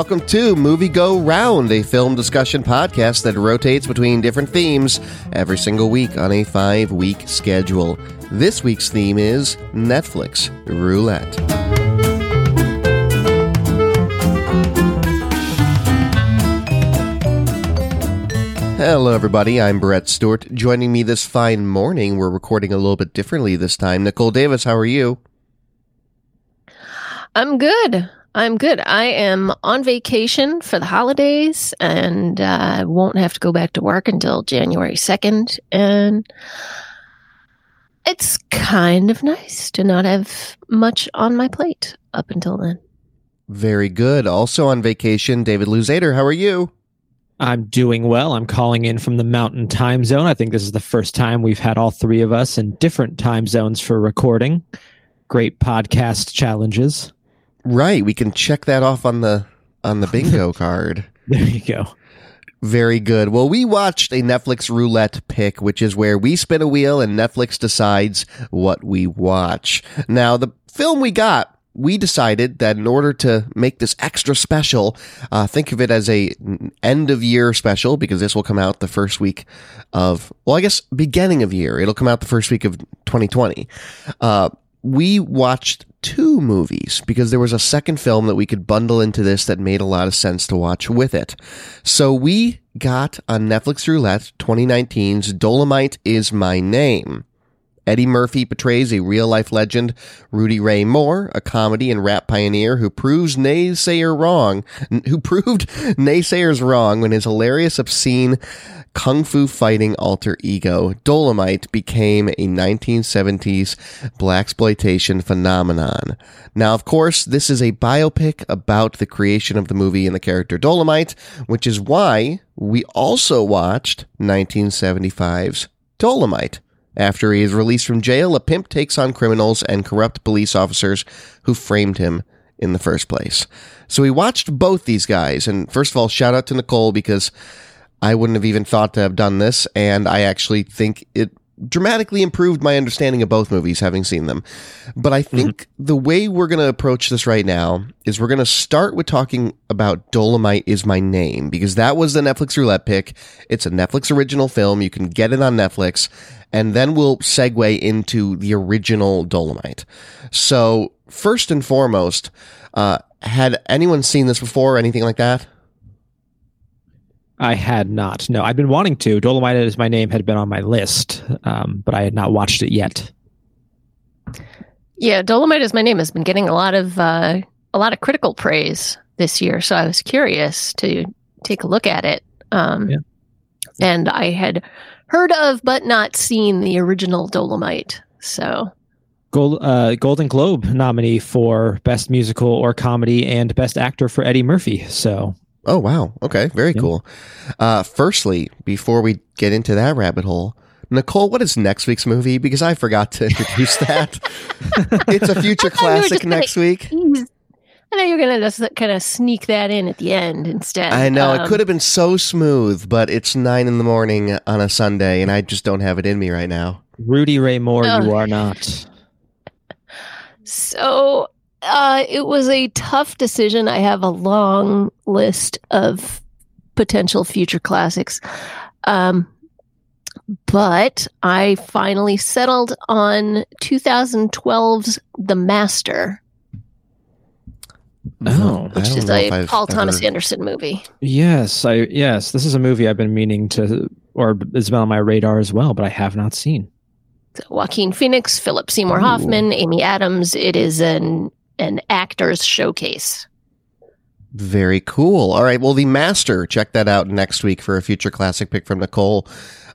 Welcome to Movie Go Round, a film discussion podcast that rotates between different themes every single week on a five week schedule. This week's theme is Netflix Roulette. Hello, everybody. I'm Brett Stewart. Joining me this fine morning, we're recording a little bit differently this time. Nicole Davis, how are you? I'm good. I'm good. I am on vacation for the holidays and uh, won't have to go back to work until January 2nd. And it's kind of nice to not have much on my plate up until then. Very good. Also on vacation, David Luzader, how are you? I'm doing well. I'm calling in from the mountain time zone. I think this is the first time we've had all three of us in different time zones for recording. Great podcast challenges. Right, we can check that off on the on the bingo card. There you go. Very good. Well, we watched a Netflix roulette pick, which is where we spin a wheel and Netflix decides what we watch. Now, the film we got we decided that in order to make this extra special, uh, think of it as a end of year special because this will come out the first week of, well, I guess beginning of year. It'll come out the first week of 2020. Uh, we watched two movies because there was a second film that we could bundle into this that made a lot of sense to watch with it. So we got on Netflix Roulette 2019's Dolemite is My Name. Eddie Murphy portrays a real life legend, Rudy Ray Moore, a comedy and rap pioneer who proves naysayer wrong, who proved naysayers wrong when his hilarious, obscene kung fu fighting alter ego, Dolemite became a 1970s blaxploitation phenomenon. Now, of course, this is a biopic about the creation of the movie and the character Dolemite, which is why we also watched 1975's Dolemite. After he is released from jail, a pimp takes on criminals and corrupt police officers who framed him in the first place. So we watched both these guys. And first of all, shout out to Nicole because I wouldn't have even thought to have done this. And I actually think it dramatically improved my understanding of both movies having seen them. But I think mm-hmm. the way we're going to approach this right now is we're going to start with talking about Dolemite is my name because that was the Netflix roulette pick. It's a Netflix original film. You can get it on Netflix and then we'll segue into the original Dolemite. So, first and foremost, uh, had anyone seen this before or anything like that? I had not. No, I've been wanting to. Dolemite is my name had been on my list, um, but I had not watched it yet. Yeah, Dolemite is my name has been getting a lot of uh, a lot of critical praise this year, so I was curious to take a look at it. Um, yeah. And I had heard of but not seen the original Dolemite. So, Gold, uh, Golden Globe nominee for Best Musical or Comedy and Best Actor for Eddie Murphy. So, oh wow, okay, very yeah. cool. Uh, firstly, before we get into that rabbit hole. Nicole, what is next week's movie? Because I forgot to introduce that. it's a future classic next week. I know you're going to just kind of sneak that in at the end instead. I know. Um, it could have been so smooth, but it's nine in the morning on a Sunday, and I just don't have it in me right now. Rudy Ray Moore, uh, you are not. So uh, it was a tough decision. I have a long list of potential future classics. Um, but I finally settled on 2012's The Master Oh, which is a Paul Thomas ever... Anderson movie. Yes, I yes, this is a movie I've been meaning to, or it's been on my radar as well, but I have not seen. So Joaquin Phoenix, Philip Seymour Ooh. Hoffman, Amy Adams. It is an an actor's showcase. Very cool. All right. Well, The Master, check that out next week for a future classic pick from Nicole.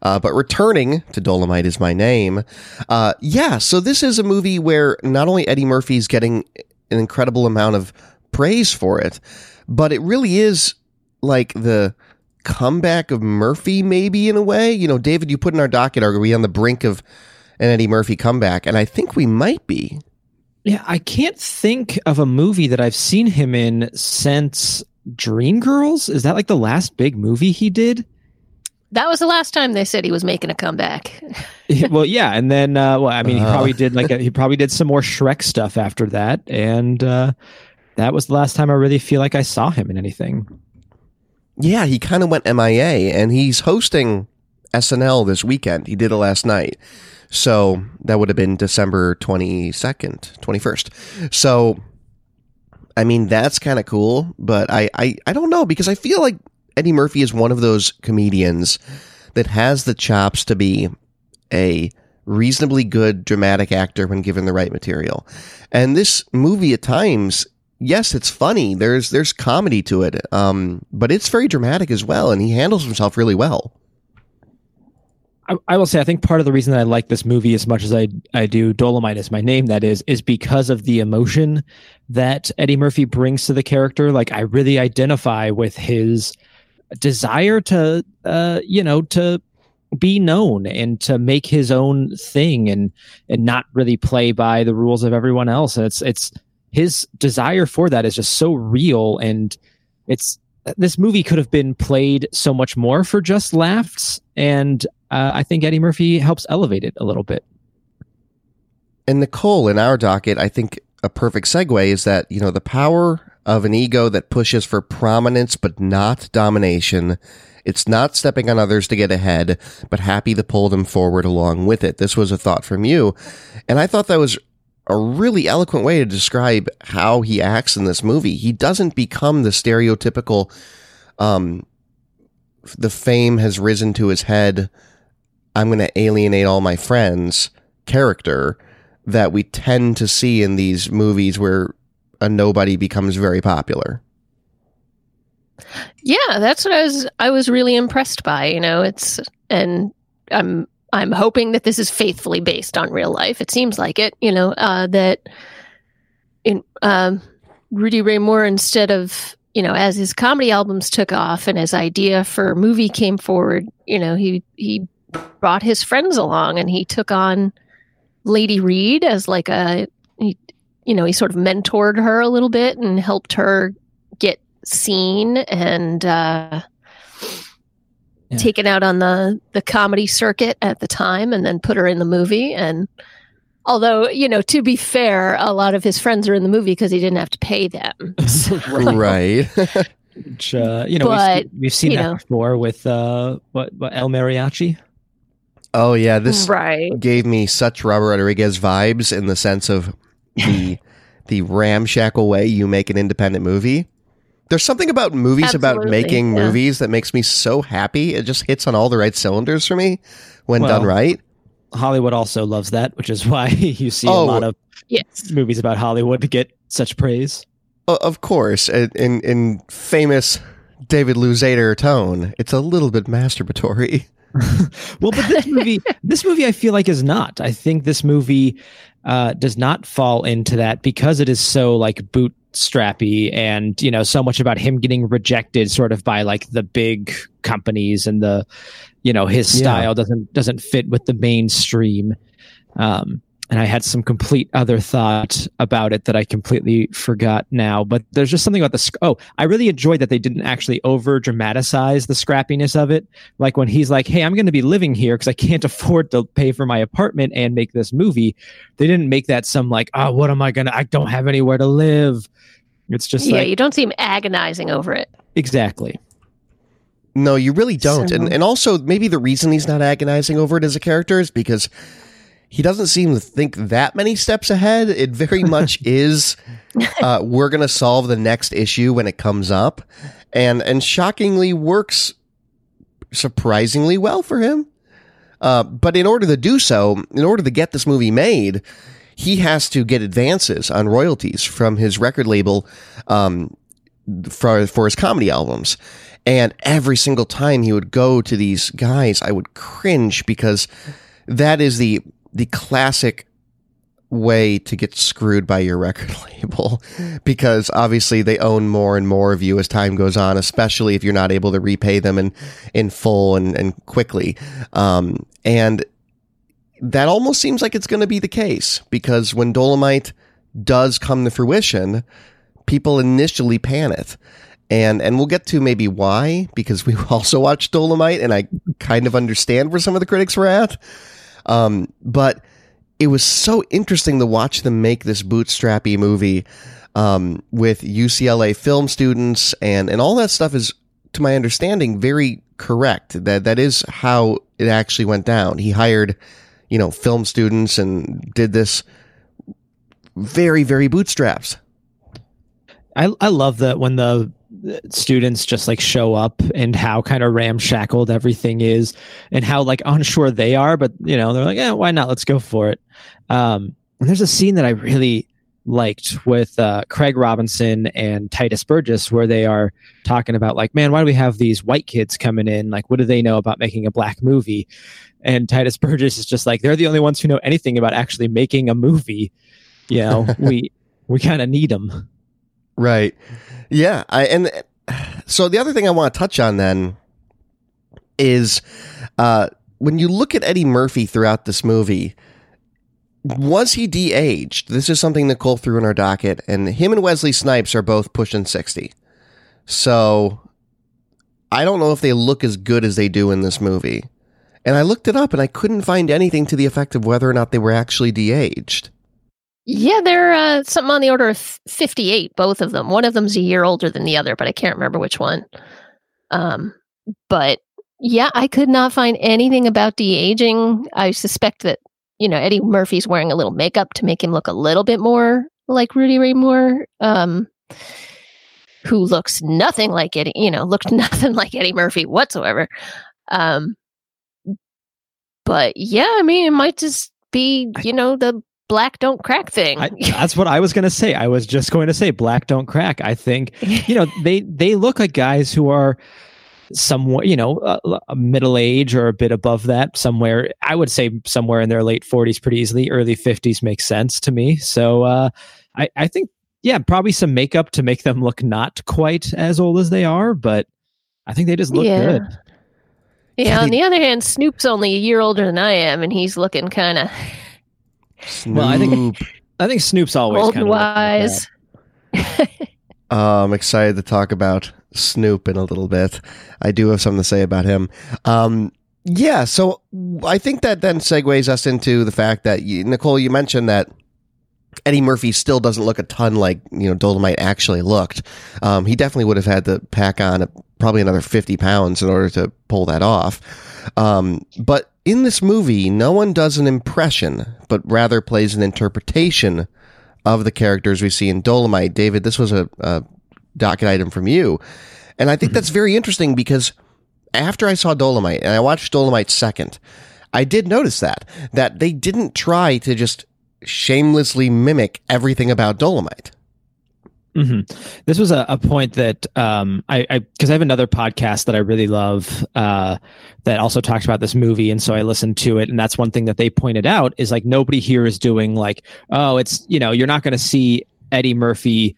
Uh, but returning to Dolemite is my name. Uh, yeah. So this is a movie where not only Eddie Murphy's getting an incredible amount of praise for it, but it really is like the comeback of Murphy, maybe in a way. You know, David, you put in our docket, are we on the brink of an Eddie Murphy comeback? And I think we might be. Yeah, I can't think of a movie that I've seen him in since Dreamgirls. Is that like the last big movie he did? That was the last time they said he was making a comeback. well, yeah, and then uh, well, I mean, he uh. probably did like a, he probably did some more Shrek stuff after that, and uh, that was the last time I really feel like I saw him in anything. Yeah, he kind of went MIA, and he's hosting SNL this weekend. He did it last night. So that would have been December 22nd, 21st. So, I mean, that's kind of cool, but I, I, I don't know because I feel like Eddie Murphy is one of those comedians that has the chops to be a reasonably good dramatic actor when given the right material. And this movie at times, yes, it's funny. There's there's comedy to it. Um, but it's very dramatic as well and he handles himself really well. I, I, will say I think part of the reason that I like this movie as much as I I do Dolemite is my name that is is because of the emotion that Eddie Murphy brings to the character. Like I really identify with his desire to uh you know to be known and to make his own thing and and not really play by the rules of everyone else. It's it's his desire for that is just so real and it's this movie could have been played so much more for just laughs and uh, I think Eddie Murphy helps elevate it a little bit. And Nicole, in our docket, I think a perfect segue is that, you know, the power of an ego that pushes for prominence but not domination. It's not stepping on others to get ahead, but happy to pull them forward along with it. This was a thought from you. And I thought that was a really eloquent way to describe how he acts in this movie. He doesn't become the stereotypical, um, the fame has risen to his head I'm going to alienate all my friends character that we tend to see in these movies where a nobody becomes very popular. Yeah, that's what I was I was really impressed by, you know, it's and I'm I'm hoping that this is faithfully based on real life. It seems like it, you know, uh, that in um, Rudy Ray Moore instead of you know, as his comedy albums took off and his idea for a movie came forward, you know, he he brought his friends along and he took on Lady Reed as like a he, you know he sort of mentored her a little bit and helped her get seen and uh, yeah. taken out on the the comedy circuit at the time and then put her in the movie and although you know to be fair a lot of his friends are in the movie because he didn't have to pay them right Which, uh, you know but, we've, we've seen that know. before with uh, what, what El Mariachi Oh yeah, this right. gave me such Robert Rodriguez vibes in the sense of the the ramshackle way you make an independent movie. There's something about movies Absolutely, about making yeah. movies that makes me so happy. It just hits on all the right cylinders for me when well, done right. Hollywood also loves that, which is why you see oh, a lot of yes. movies about Hollywood to get such praise. of course, in in famous David Luzader tone, it's a little bit masturbatory. well, but this movie, this movie, I feel like is not. I think this movie uh, does not fall into that because it is so like bootstrappy and you know so much about him getting rejected, sort of by like the big companies and the you know his style yeah. doesn't doesn't fit with the mainstream. Um, and I had some complete other thought about it that I completely forgot now. But there's just something about the oh, I really enjoyed that they didn't actually over dramatize the scrappiness of it. Like when he's like, "Hey, I'm going to be living here because I can't afford to pay for my apartment and make this movie." They didn't make that some like, "Oh, what am I gonna? I don't have anywhere to live." It's just yeah, like, you don't seem agonizing over it. Exactly. No, you really don't. So, and and also maybe the reason he's not agonizing over it as a character is because he doesn't seem to think that many steps ahead. It very much is. Uh, we're going to solve the next issue when it comes up, and and shockingly works surprisingly well for him. Uh, but in order to do so, in order to get this movie made, he has to get advances on royalties from his record label um, for for his comedy albums. And every single time he would go to these guys, I would cringe because that is the the classic way to get screwed by your record label because obviously they own more and more of you as time goes on, especially if you're not able to repay them in, in full and, and quickly. Um, and that almost seems like it's going to be the case because when Dolemite does come to fruition, people initially panic. And and we'll get to maybe why because we also watched Dolemite and I kind of understand where some of the critics were at. Um, but it was so interesting to watch them make this bootstrappy movie um, with UCLA film students and and all that stuff is, to my understanding, very correct. That that is how it actually went down. He hired, you know, film students and did this very very bootstraps. I I love that when the students just like show up and how kind of ramshackled everything is and how like unsure they are but you know they're like yeah why not? Let's go for it. Um and there's a scene that i really liked with uh, craig robinson and tituss burgess where they are talking about like man why do we have these white kids coming in? Like what do they know about making a black movie? And titus burgess is just like they're the only ones who know anything about actually making a movie. You know we we kind of need them Right. Yeah. I and so the other thing I want to touch on then is uh, when you look at Eddie Murphy throughout this movie, was he de-aged? This is something Nicole threw in our docket, and him and Wesley Snipes are both pushing sixty. So I don't know if they look as good as they do in this movie. And I looked it up and I couldn't find anything to the effect of whether or not they were actually de-aged. Yeah, they're uh, something on the order of 58, both of them. One of them's a year older than the other, but I can't remember which one. Um, but yeah, I could not find anything about de aging. I suspect that, you know, Eddie Murphy's wearing a little makeup to make him look a little bit more like Rudy Ray Moore, um, who looks nothing like Eddie, you know, looked nothing like Eddie Murphy whatsoever. Um, but yeah, I mean, it might just be, you know, the black don't crack thing. I, that's what I was going to say. I was just going to say black don't crack. I think you know they they look like guys who are somewhere you know middle age or a bit above that somewhere i would say somewhere in their late 40s pretty easily early 50s makes sense to me so uh i i think yeah probably some makeup to make them look not quite as old as they are but i think they just look Yeah. good Yeah, on the other hand, Snoop's only a year older than I am, and he's looking kind of Well, I think- i think snoop's always old kind and of wise. Uh, I'm excited to talk about Snoop in a little bit. I do have something to say about him. Um, yeah, so I think that then segues us into the fact that you, Nicole, you mentioned that Eddie Murphy still doesn't look a ton like you know Dolemite actually looked. Um, he definitely would have had to pack on a, probably another 50 pounds in order to pull that off. Um, but in this movie, no one does an impression, but rather plays an interpretation of the characters we see in Dolemite. David, this was a, a docket item from you. And I think that's very interesting because after I saw Dolemite and I watched Dolemite second, I did notice that, that they didn't try to just shamelessly mimic everything about Dolemite. Hmm This was a, a point that um, I because I, have another podcast that I really love uh, that also talks about this movie, and so I listened to it, and that's one thing that they pointed out is like nobody here is doing like oh it's you know you're not going to see Eddie Murphy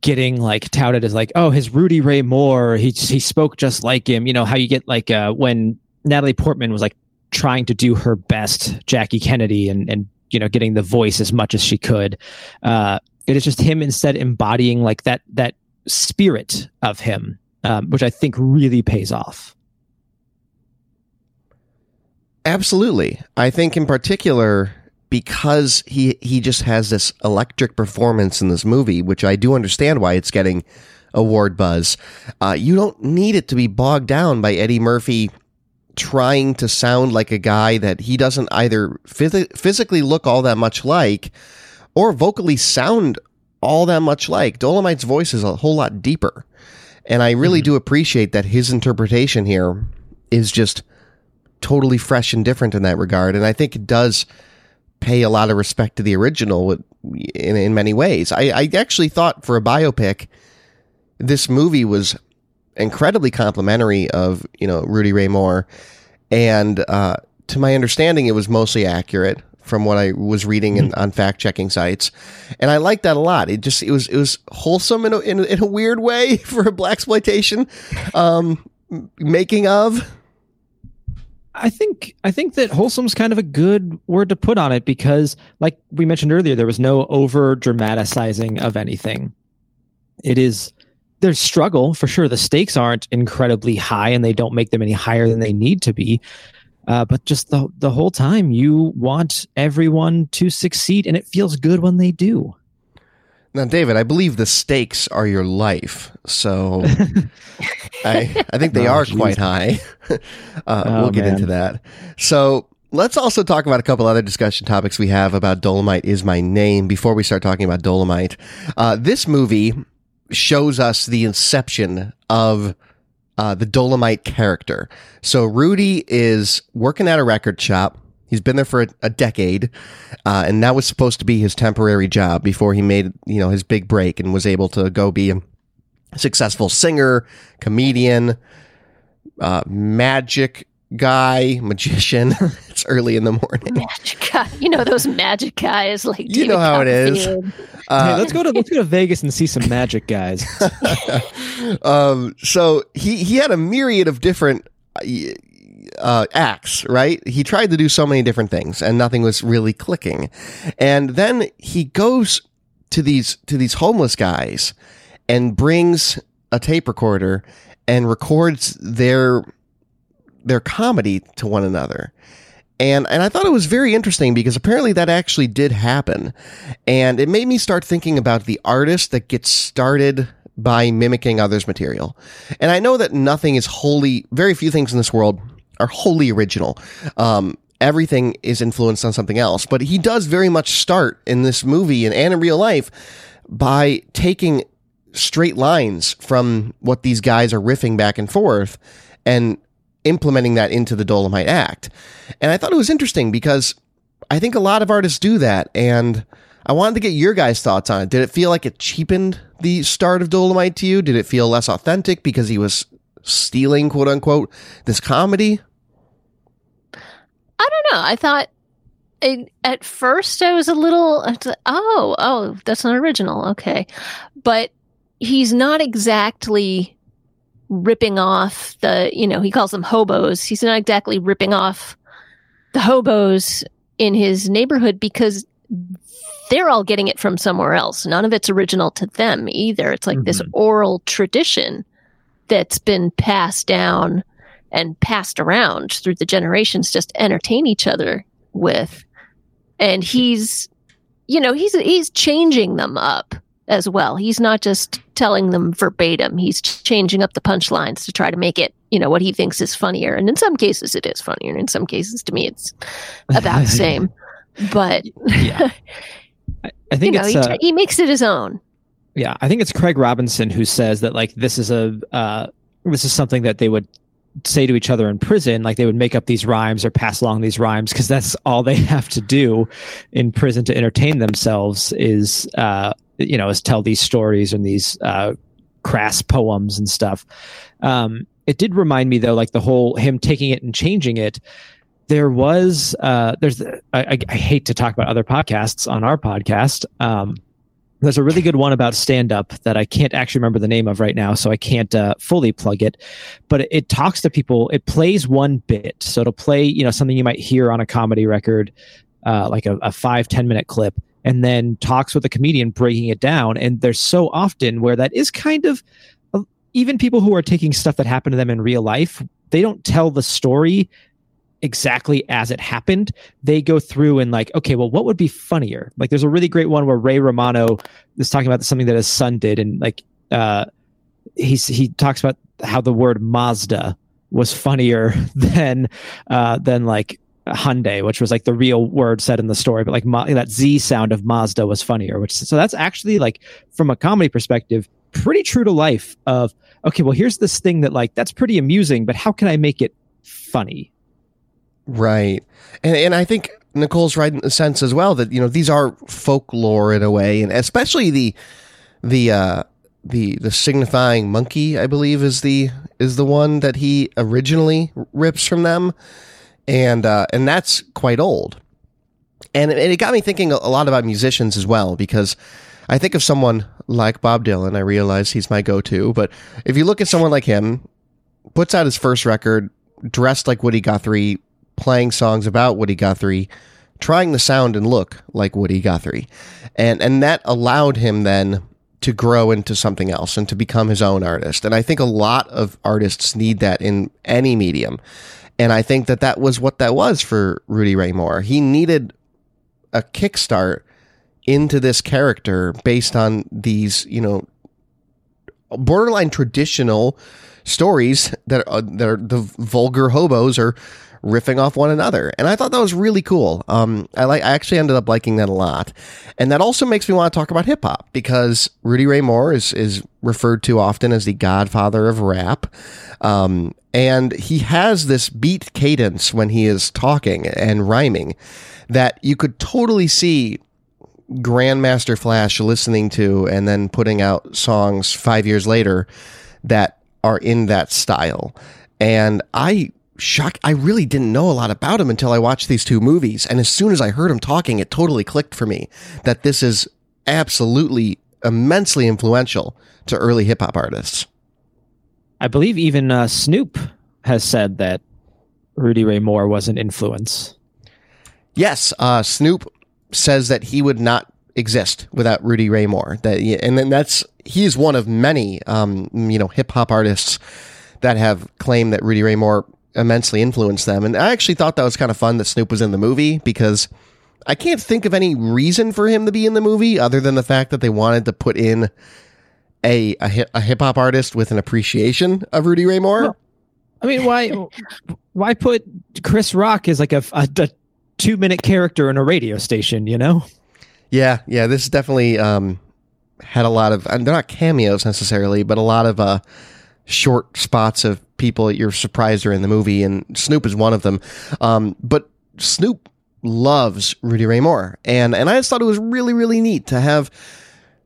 getting like touted as like oh his Rudy Ray Moore he he spoke just like him you know how you get like uh, when Natalie Portman was like trying to do her best Jackie Kennedy and and you know getting the voice as much as she could. Uh, it is just him instead embodying like that that spirit of him, um, which I think really pays off. Absolutely. I think in particular because he he just has this electric performance in this movie, which I do understand why it's getting award buzz. Uh, you don't need it to be bogged down by Eddie Murphy trying to sound like a guy that he doesn't either phys- physically look all that much like or vocally sound all that much like. Dolemite's voice is a whole lot deeper. And I really do appreciate that his interpretation here is just totally fresh and different in that regard. And I think it does pay a lot of respect to the original in, in many ways. I, I actually thought for a biopic, this movie was incredibly complimentary of, you know, Rudy Ray Moore. And uh, to my understanding, it was mostly accurate from what I was reading in, on fact checking sites. And I liked that a lot. It just, it was, it was wholesome in a, in in a weird way for a black exploitation um, making of. I think I think that wholesome's kind of a good word to put on it because, like we mentioned earlier, there was no over dramatizing of anything. It is there's struggle for sure. The stakes aren't incredibly high, and they don't make them any higher than they need to be. Uh, but just the the whole time, you want everyone to succeed, and it feels good when they do. Now, David, I believe the stakes are your life, so I I think they Oh, are geez. quite high. uh, Oh, we'll get man. into that. So let's also talk about a couple other discussion topics we have about Dolemite is my name before we start talking about Dolemite. Uh, this movie shows us the inception of uh, the Dolemite character. So Rudy is working at a record shop. He's been there for a, a decade, uh, and that was supposed to be his temporary job before he made you know his big break and was able to go be a successful singer, comedian, uh, magic guy, magician. it's early in the morning. Magic guy. You know those magic guys like You David know how it is. Uh, hey, let's go to let's go to Vegas and see some magic, guys. um, so he he had a myriad of different uh, acts, right? He tried to do so many different things, and nothing was really clicking. And then he goes to these to these homeless guys and brings a tape recorder and records their their comedy to one another. And and I thought it was very interesting because apparently that actually did happen. And it made me start thinking about the artist that gets started by mimicking others' material. And I know that nothing is wholly, very few things in this world are wholly original. Um, everything is influenced on something else. But he does very much start in this movie and, and in real life by taking straight lines from what these guys are riffing back and forth and implementing that into the Dolemite Act. And I thought it was interesting because I think a lot of artists do that. And I wanted to get your guys' thoughts on it. Did it feel like it cheapened the start of Dolemite to you? Did it feel less authentic because he was stealing, quote unquote, this comedy? I don't know. I thought at first I was a little, oh, oh, that's not original. Okay. But he's not exactly ripping off the, you know, he calls them hobos. He's not exactly ripping off the hobos in his neighborhood because they're all getting it from somewhere else. None of it's original to them either. It's like this Mhm. oral tradition that's been passed down and passed around through the generations just entertain each other with. And he's, you know, he's he's changing them up as well. He's not just telling them verbatim. He's changing up the punchlines to try to make it, you know, what he thinks is funnier. And in some cases, it is funnier. In some cases, to me, it's about the same. But Yeah. I, I you think know, it's he, uh, he makes it his own. yeah, I think it's Craig Robinson who says that like this is a uh, this is something that they would say to each other in prison, like they would make up these rhymes or pass along these rhymes because that's all they have to do in prison to entertain themselves is uh, you know is tell these stories and these uh, crass poems and stuff. Um, it did remind me though, like the whole him taking it and changing it. There was uh, there's I, I, hate to talk about other podcasts on our podcast. Um, there's a really good one about stand up that I can't actually remember the name of right now, so I can't uh, fully plug it. But it, it talks to people. It plays one bit, so it'll play you know something you might hear on a comedy record, uh, like a, a five ten minute clip, and then talks with a comedian breaking it down. And there's so often where that is kind of uh, even people who are taking stuff that happened to them in real life, they don't tell the story exactly as it happened they go through and like okay well what would be funnier like there's a really great one where ray romano is talking about something that his son did and like uh he's he talks about how the word mazda was funnier than uh than like Hyundai, which was like the real word said in the story, but like Ma- that Z sound of Mazda was funnier. Which so that's actually like from a comedy perspective, pretty true to life. Of okay, well here's this thing that like that's pretty amusing, but how can I make it funny? Right. And and I think Nicole's right in the sense as well that, you know, these are folklore in a way, and especially the the uh the the signifying monkey, I believe, is the is the one that he originally rips from them. And uh and that's quite old. And it, and it got me thinking a lot about musicians as well, because I think of someone like Bob Dylan, I realize he's my go to, but if you look at someone like him, puts out his first record, dressed like Woody Guthrie, playing songs about Woody Guthrie, trying to sound and look like Woody Guthrie. And and that allowed him then to grow into something else and to become his own artist. And I think a lot of artists need that in any medium. And I think that that was what that was for Rudy Ray Moore. He needed a kickstart into this character based on these, you know, borderline traditional stories that are, that are the vulgar hobos are riffing off one another. And I thought that was really cool. Um, I like, I actually ended up liking that a lot. And that also makes me want to talk about hip hop because Rudy Ray Moore is, is referred to often as the godfather of rap. Um, and he has this beat cadence when he is talking and rhyming that you could totally see Grandmaster Flash listening to and then putting out songs five years later that are in that style. And I shock I really didn't know a lot about him until I watched these two movies. And as soon as I heard him talking, it totally clicked for me that this is absolutely immensely influential to early hip hop artists. I believe even uh, Snoop has said that Rudy Ray Moore was an influence. Yes, uh, Snoop says that he would not exist without Rudy Ray Moore. That and then that's he's one of many um, you know hip hop artists that have claimed that Rudy Ray Moore immensely influenced them. And I actually thought that was kind of fun that Snoop was in the movie because I can't think of any reason for him to be in the movie other than the fact that they wanted to put in a a, a hip hop artist with an appreciation of Rudy Ray Moore. I mean, why why put Chris Rock as like a, a, a two minute character in a radio station? You know? Yeah, yeah. This definitely um, had a lot of. they're not cameos necessarily, but a lot of uh, short spots of people that you're surprised are in the movie, and Snoop is one of them. Um, but Snoop loves Rudy Ray Moore, and and I just thought it was really really neat to have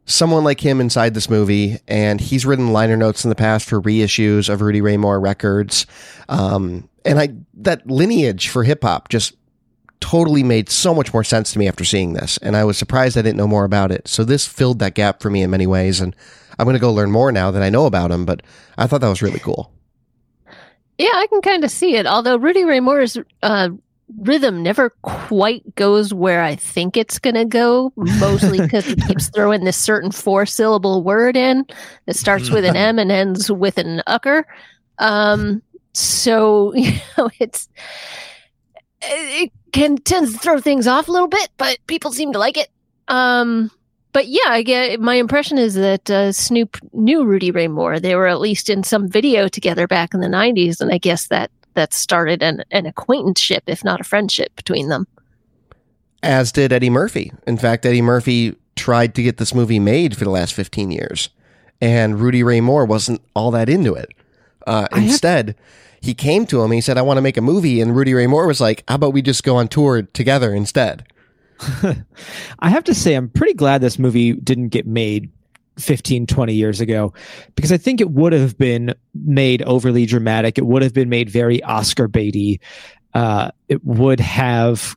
someone like him inside this movie, and he's written liner notes in the past for reissues of Rudy Ray Moore records, um, and I that lineage for hip hop just totally made so much more sense to me after seeing this, and I was surprised I didn't know more about it. So this filled that gap for me in many ways, and I'm going to go learn more now that I know about him. But I thought that was really cool. Yeah, I can kind of see it. Although Rudy Ray Moore's uh, rhythm never quite goes where I think it's going to go, mostly because he keeps throwing this certain four syllable word in that starts with an M and ends with an ucker. Um, so, you know, it's, it can tends to throw things off a little bit, but people seem to like it. Um, but yeah, I get my impression is that uh, Snoop knew Rudy Ray Moore. They were at least in some video together back in the '90s, and I guess that that started an, an acquaintanceship, if not a friendship, between them. As did Eddie Murphy. In fact, Eddie Murphy tried to get this movie made for the last 15 years, and Rudy Ray Moore wasn't all that into it. Uh, instead, have- he came to him and he said, I want to make a movie. And Rudy Ray Moore was like, How about we just go on tour together instead? I have to say, I'm pretty glad this movie didn't get made 15, 20 years ago because I think it would have been made overly dramatic. It would have been made very Oscar baity. Uh, it would have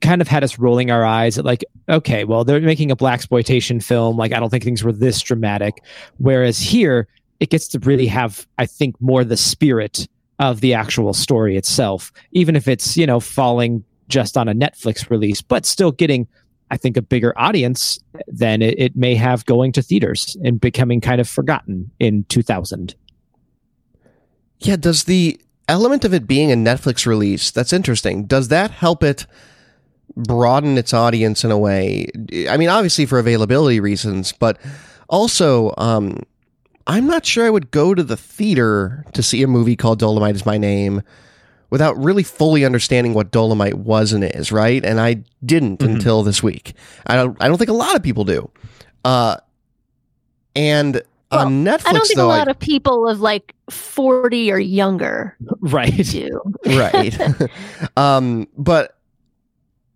kind of had us rolling our eyes at like, okay, well, they're making a black exploitation film. Like, I don't think things were this dramatic. Whereas here, it gets to really have, I think, more the spirit of the actual story itself, even if it's, you know, falling just on a Netflix release, but still getting, I think, a bigger audience than it, it may have going to theaters and becoming kind of forgotten in 2000. Yeah, does the element of it being a Netflix release, that's interesting. Does that help it broaden its audience in a way? I mean, obviously for availability reasons, but also, um, I'm not sure I would go to the theater to see a movie called Dolemite is My Name without really fully understanding what Dolemite was and is, right? And I didn't mm-hmm. until this week. I don't I don't think a lot of people do. Uh and well, on Netflix I don't think though, a lot I, of people of like 40 or younger right do. right. um but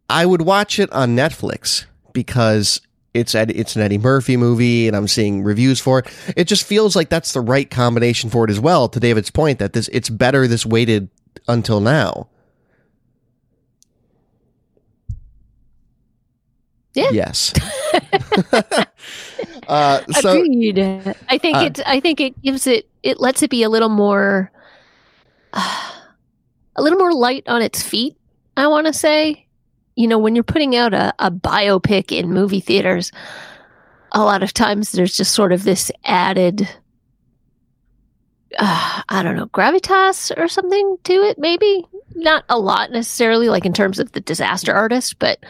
I would watch it on Netflix because it's it's an Eddie Murphy movie, and I'm seeing reviews for it. It just feels like that's the right combination for it as well. To David's point, that this it's better this waited until now. Yeah. Yes. uh, so, Agreed. I think uh, it. I think it gives it. It lets it be a little more, uh, a little more light on its feet. I want to say, you know, when you're putting out a, a biopic in movie theaters, a lot of times there's just sort of this added uh, I don't know, gravitas or something to it, maybe. Not a lot necessarily, like in terms of the disaster artist, but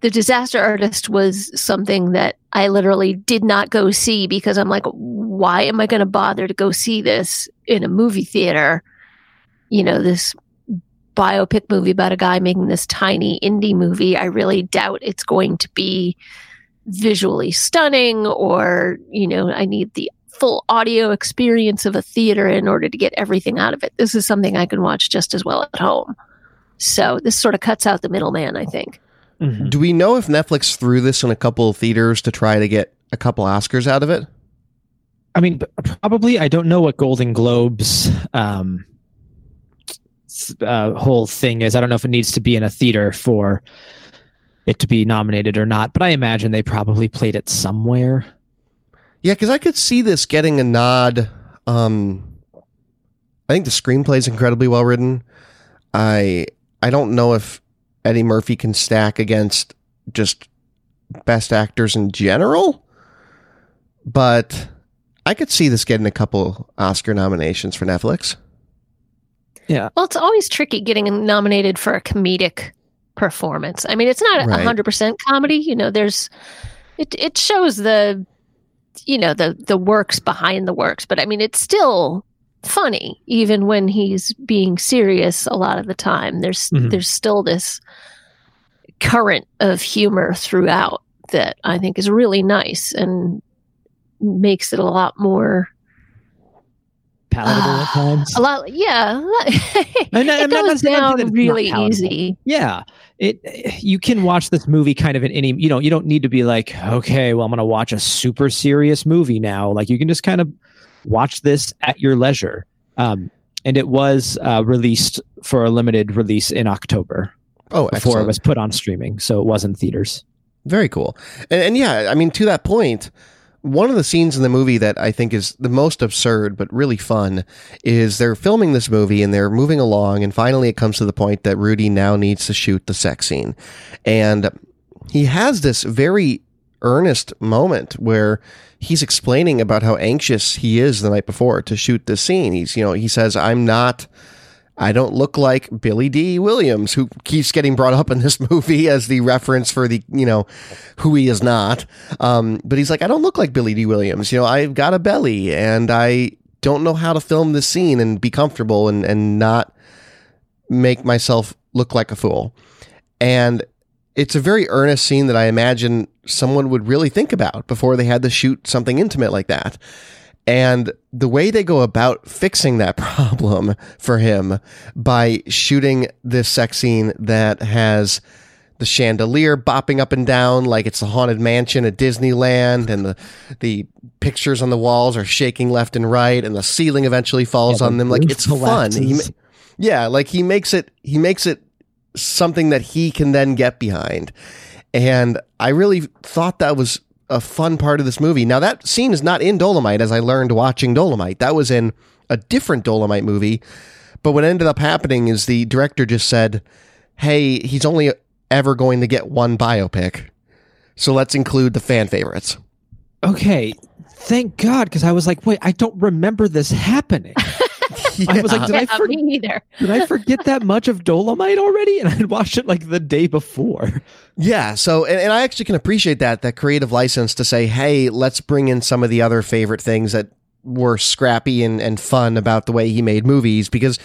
the disaster artist was something that I literally did not go see because I'm like, why am I going to bother to go see this in a movie theater? You know, this biopic movie about a guy making this tiny indie movie. I really doubt it's going to be visually stunning or, you know, I need the full audio experience of a theater in order to get everything out of it. This is something I can watch just as well at home. So this sort of cuts out the middleman, I think. Mm-hmm. Do we know if Netflix threw this in a couple of theaters to try to get a couple Oscars out of it? I mean, probably. I don't know what Golden Globes um, uh, whole thing is. I don't know if it needs to be in a theater for it to be nominated or not, but I imagine they probably played it somewhere. Yeah, because I could see this getting a nod. Um, I think the screenplay is incredibly well written. I I don't know if Eddie Murphy can stack against just best actors in general. But I could see this getting a couple Oscar nominations for Netflix. Yeah. Well, it's always tricky getting nominated for a comedic performance. I mean, it's not a 100% comedy, you know, there's it it shows the you know, the the works behind the works, but I mean, it's still funny even when he's being serious a lot of the time. There's Mhm. there's still this current of humor throughout that I think is really nice and makes it a lot more Palatable at times. a lot yeah I'm it I'm goes not saying down that it's really easy Yeah, it. You can watch this movie kind of in any. You know, you don't need to be like, okay, well, I'm going to watch a super serious movie now. Like, you can just kind of watch this at your leisure. Um, and it was uh, released for a limited release in October Oh, before excellent. it was put on streaming, so it was in theaters. Very cool. And, and yeah, I mean, to that point, one of the scenes in the movie that I think is the most absurd but really fun is they're filming this movie and they're moving along, and finally it comes to the point that Rudy now needs to shoot the sex scene. And he has this very earnest moment where he's explaining about how anxious he is the night before to shoot this scene. He's, you know, he says, I'm not. I don't look like Billy Dee Williams, who keeps getting brought up in this movie as the reference for the, you know, who he is not. Um, but he's like, I don't look like Billy Dee Williams. You know, I've got a belly and I don't know how to film this scene and be comfortable and, and not make myself look like a fool. And it's a very earnest scene that I imagine someone would really think about before they had to shoot something intimate like that. And the way they go about fixing that problem for him by shooting this sex scene that has the chandelier bopping up and down like it's a haunted mansion at Disneyland, and the the pictures on the walls are shaking left and right, and the ceiling eventually falls Yeah, on the them. Like it's fun. He, yeah, like he makes it. He makes it something that he can then get behind. And I really thought that was a fun part of this movie. Now that scene is not in Dolemite, as I learned watching Dolemite. That was in a different Dolemite movie. But what ended up happening is the director just said, "Hey, he's only ever going to get one biopic, so let's include the fan favorites." Okay, thank God, because I was like, wait, I don't remember this happening. I was like, did I yeah, for- me neither Did I forget that much of Dolemite already? And I had watched it like the day before. Yeah, so and, and I actually can appreciate that that creative license to say, hey, let's bring in some of the other favorite things that were scrappy and, and fun about the way he made movies because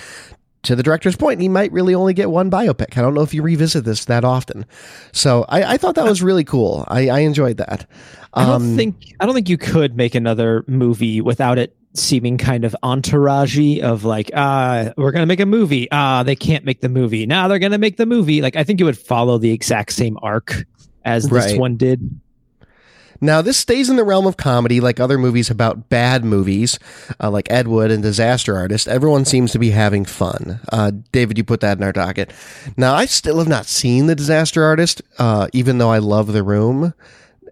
to the director's point, he might really only get one biopic. I don't know if you revisit this that often. So I, I thought that was really cool. I, I enjoyed that. I don't Um, think I don't think you could make another movie without it seeming kind of entouragey of like, ah, we're gonna make a movie. Ah, they can't make the movie. Now they're gonna make the movie. Like I think it would follow the exact same arc as this one did. Now, this stays in the realm of comedy like other movies about bad movies, uh, like Ed Wood and Disaster Artist. Everyone seems to be having fun. Uh, David, you put that in our docket. Now, I still have not seen The Disaster Artist, uh, even though I love The Room.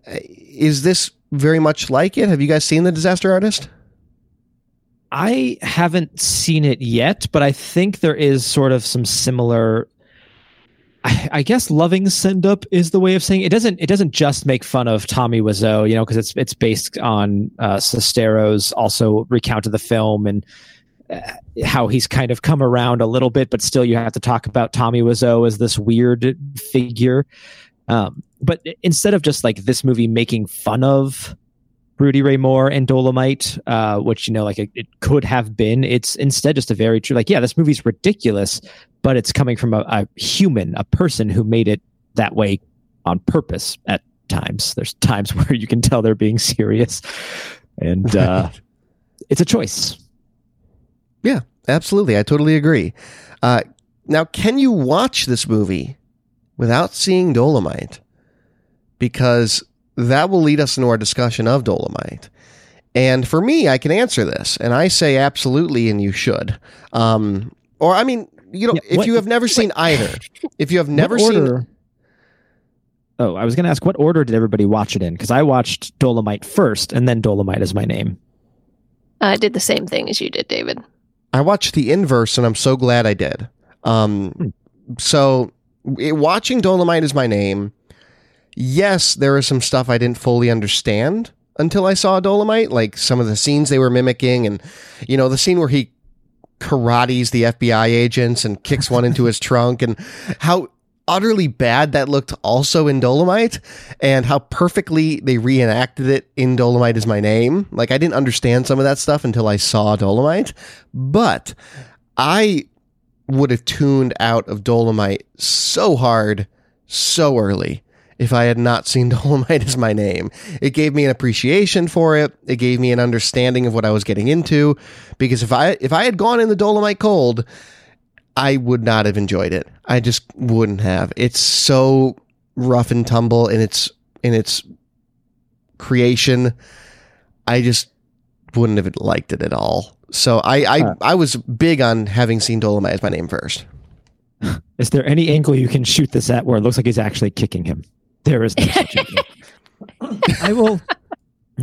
Uh, Is this very much like it? Have you guys seen The Disaster Artist? I haven't seen it yet, but I think there is sort of some similar. I, guess loving send up is the way of saying it. it doesn't. It doesn't just make fun of Tommy Wiseau, you know, because it's it's based on uh, Sestero's also recount of the film and uh, how he's kind of come around a little bit, but still you have to talk about Tommy Wiseau as this weird figure. Um, but instead of just like this movie making fun of Rudy Ray Moore and Dolemite, uh, which you know, like it, it, could have been. It's instead just a very true, like, yeah, this movie's ridiculous, but it's coming from a, a human, a person who made it that way on purpose. At times, there's times where you can tell they're being serious, and uh, it's a choice. Yeah, absolutely. I totally agree. Uh, now, can you watch this movie without seeing Dolemite? Because that will lead us into our discussion of Dolemite. And for me, I can answer this, and I say absolutely, and you should. Um, or I mean, you know, yeah, if what, you have never seen either, if you have never seen. Oh, I was going to ask what order did everybody watch it in? Because I watched Dolemite first, and then Dolemite is my name. I did the same thing as you did, David. I watched the inverse, and I'm so glad I did. Um, hmm. So, it, watching Dolemite is my name yes, there is some stuff I didn't fully understand until I saw Dolemite, like some of the scenes they were mimicking, and you know the scene where he karates the FBI agents and kicks one into his trunk, and how utterly bad that looked also in Dolemite, and how perfectly they reenacted it in Dolemite is my name. Like I didn't understand some of that stuff until I saw Dolemite, but I would have tuned out of Dolemite so hard so early if I had not seen Dolemite as my name. It gave me an appreciation for it. It gave me an understanding of what I was getting into. Because if I if I had gone in the Dolemite cold, I would not have enjoyed it. I just wouldn't have. It's so rough and tumble in its in its creation. I just wouldn't have liked it at all. So I I, I was big on having seen Dolemite as my name first. Is there any angle you can shoot this at where it looks like he's actually kicking him? There is no such I will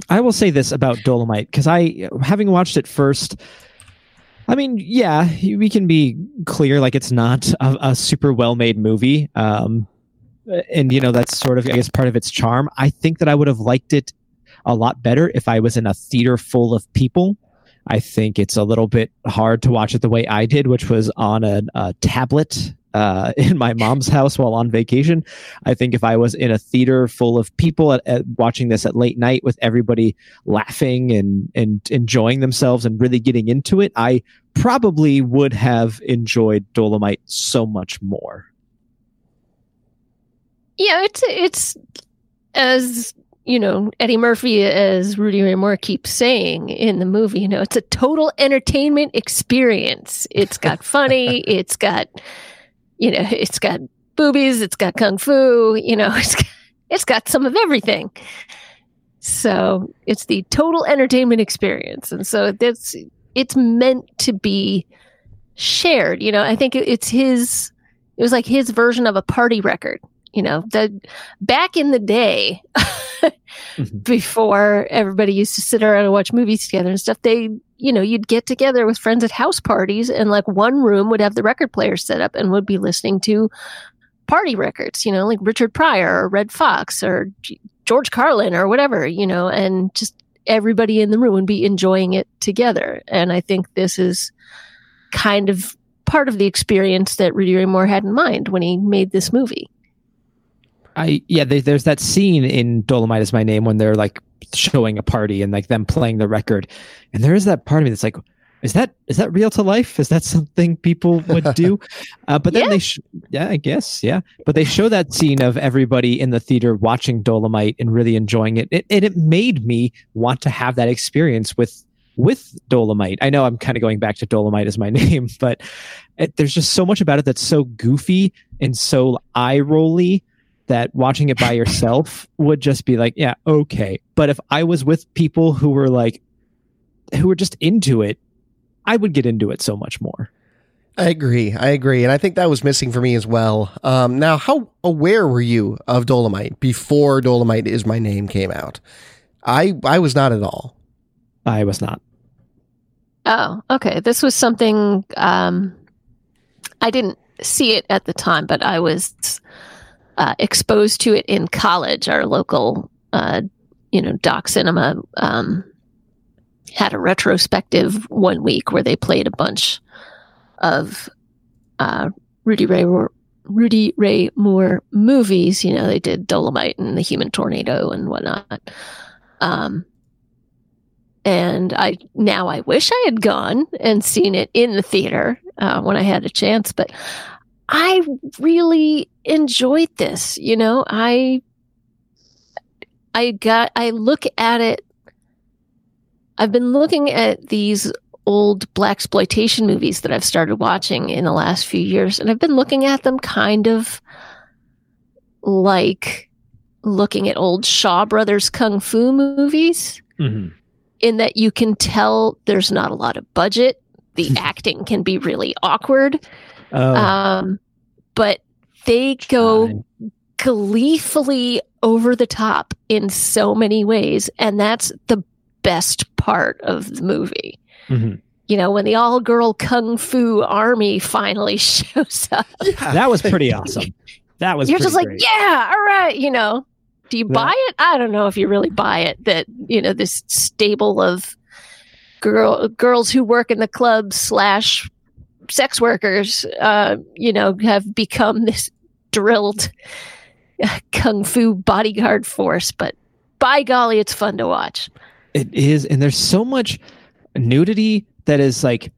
I will say this about Dolemite because I having watched it first I mean, yeah, we can be clear like it's not a, a super well-made movie. Um and you know that's sort of I guess part of its charm. I think that I would have liked it a lot better if I was in a theater full of people. I think it's a little bit hard to watch it the way I did, which was on a, a tablet uh, in my mom's house while on vacation. I think if I was in a theater full of people at, at watching this at late night with everybody laughing and and enjoying themselves and really getting into it, I probably would have enjoyed Dolemite so much more. Yeah, it's it's as you know Eddie Murphy as Rudy Ray Moore keeps saying in the movie. You know, it's a total entertainment experience. It's got funny. it's got you know, it's got boobies, it's got kung fu, you know, it's got, it's got some of everything. So it's the total entertainment experience, and so that's it's meant to be shared. You know, I think it's his. It was like his version of a party record. You know, that back in the day, mm-hmm. before everybody used to sit around and watch movies together and stuff, they you know, you'd get together with friends at house parties and like one room would have the record player set up and would be listening to party records, you know, like Richard Pryor or Redd Foxx or George Carlin or whatever, you know, and just everybody in the room would be enjoying it together. And I think this is kind of part of the experience that Rudy Ray Moore had in mind when he made this movie. I yeah, they, there's that scene in Dolemite is my name when they're like showing a party and like them playing the record. And there is that part of me that's like, is that is that real to life? Is that something people would do? Uh, but then yeah. they, sh- yeah, I guess, yeah. But they show that scene of everybody in the theater watching Dolemite and really enjoying it. it and it made me want to have that experience with with Dolemite. I know I'm kind of going back to Dolemite as my name, but it, there's just so much about it that's so goofy and so eye rolly that watching it by yourself would just be like, yeah, okay. But if I was with people who were like, who were just into it, I would get into it so much more. I agree. I agree. And I think that was missing for me as well. Um, now, how aware were you of Dolemite before Dolemite is My Name came out? I, I was not at all. I was not. Oh, okay. This was something um, I didn't see it at the time, but I was uh, exposed to it in college. Our local, uh, you know, doc cinema um, had a retrospective one week where they played a bunch of uh, Rudy Ray Rudy Ray Moore movies. You know, they did Dolemite and The Human Tornado and whatnot. Um, and I now I wish I had gone and seen it in the theater uh, when I had a chance, but I really enjoyed this. You know, I I got I look at it. I've been looking at these old black exploitation movies that I've started watching in the last few years, and I've been looking at them kind of like looking at old Shaw Brothers kung fu movies. Mm-hmm in that you can tell there's not a lot of budget. The acting can be really awkward. Oh. Um, but they go gleefully over the top in so many ways. And that's the best part of the movie. Mm-hmm. You know, when the all girl kung fu army finally shows up. Yeah. That was pretty awesome. That was You're just like, great. yeah, all right, you know. Do you buy it? I don't know if you really buy it that, you know, this stable of girl girls who work in the club slash sex workers, uh, you know, have become this drilled kung fu bodyguard force. But by golly, it's fun to watch. It is, and there's so much nudity that is like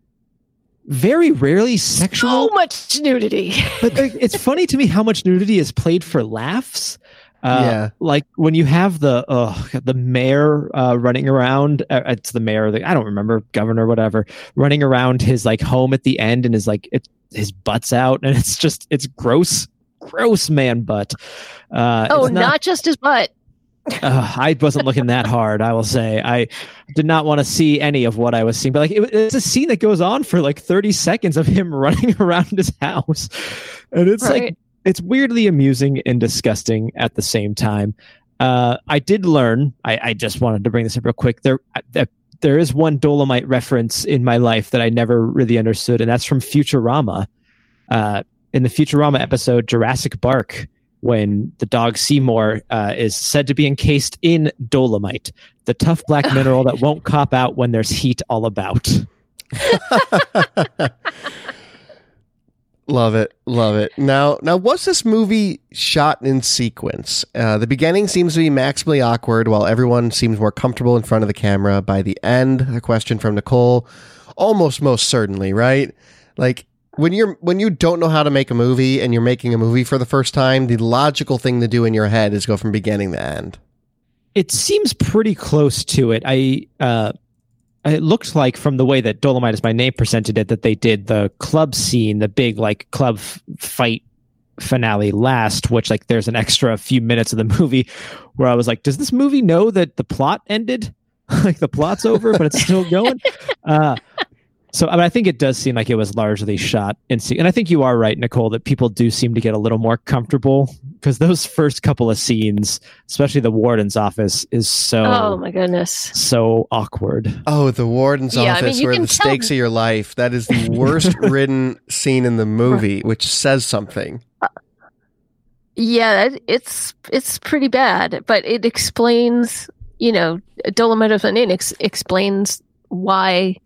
very rarely sexual. So much nudity. but it's funny to me how much nudity is played for laughs. Uh, yeah, like when you have the uh, the mayor uh, running around. Uh, it's the mayor. The, I don't remember governor, whatever, running around his like home at the end, and his like it, his butt's out, and it's just it's gross, gross man butt. Uh, oh, not, not just his butt. uh, I wasn't looking that hard. I will say I did not want to see any of what I was seeing. But like it, it's a scene that goes on for like thirty seconds of him running around his house, and it's right. like it's weirdly amusing and disgusting at the same time. Uh, I did learn. I, I, just wanted to bring this up real quick. There, uh, there is one Dolomite reference in my life that I never really understood, and that's from Futurama. Uh, in the Futurama episode Jurassic Bark, when the dog Seymour uh, is said to be encased in dolomite, the tough black mineral that won't cop out when there's heat all about. Love it, love it. Now, now, was this movie shot in sequence? Uh, the beginning seems to be maximally awkward, while everyone seems more comfortable in front of the camera. By the end, a question from Nicole, almost most certainly, right? Like when you're when you don't know how to make a movie and you're making a movie for the first time, the logical thing to do in your head is go from beginning to end. It seems pretty close to it. I uh, it looked like from the way that Dolemite is my name presented it that they did the club scene, the big like club f- fight finale last, which like there's an extra few minutes of the movie where I was like, does this movie know that the plot ended? like the plot's over, but it's still going. Uh, so I, mean, I think it does seem like it was largely shot in scene, and I think you are right, Nicole, that people do seem to get a little more comfortable because those first couple of scenes, especially the warden's office, is so oh my goodness, so awkward. Oh, the warden's yeah, office, I mean, where the stakes of your life. That is the worst written scene in the movie, which says something. Uh, yeah, it's it's pretty bad, but it explains, you know, Dolemite of an Inn ex- explains why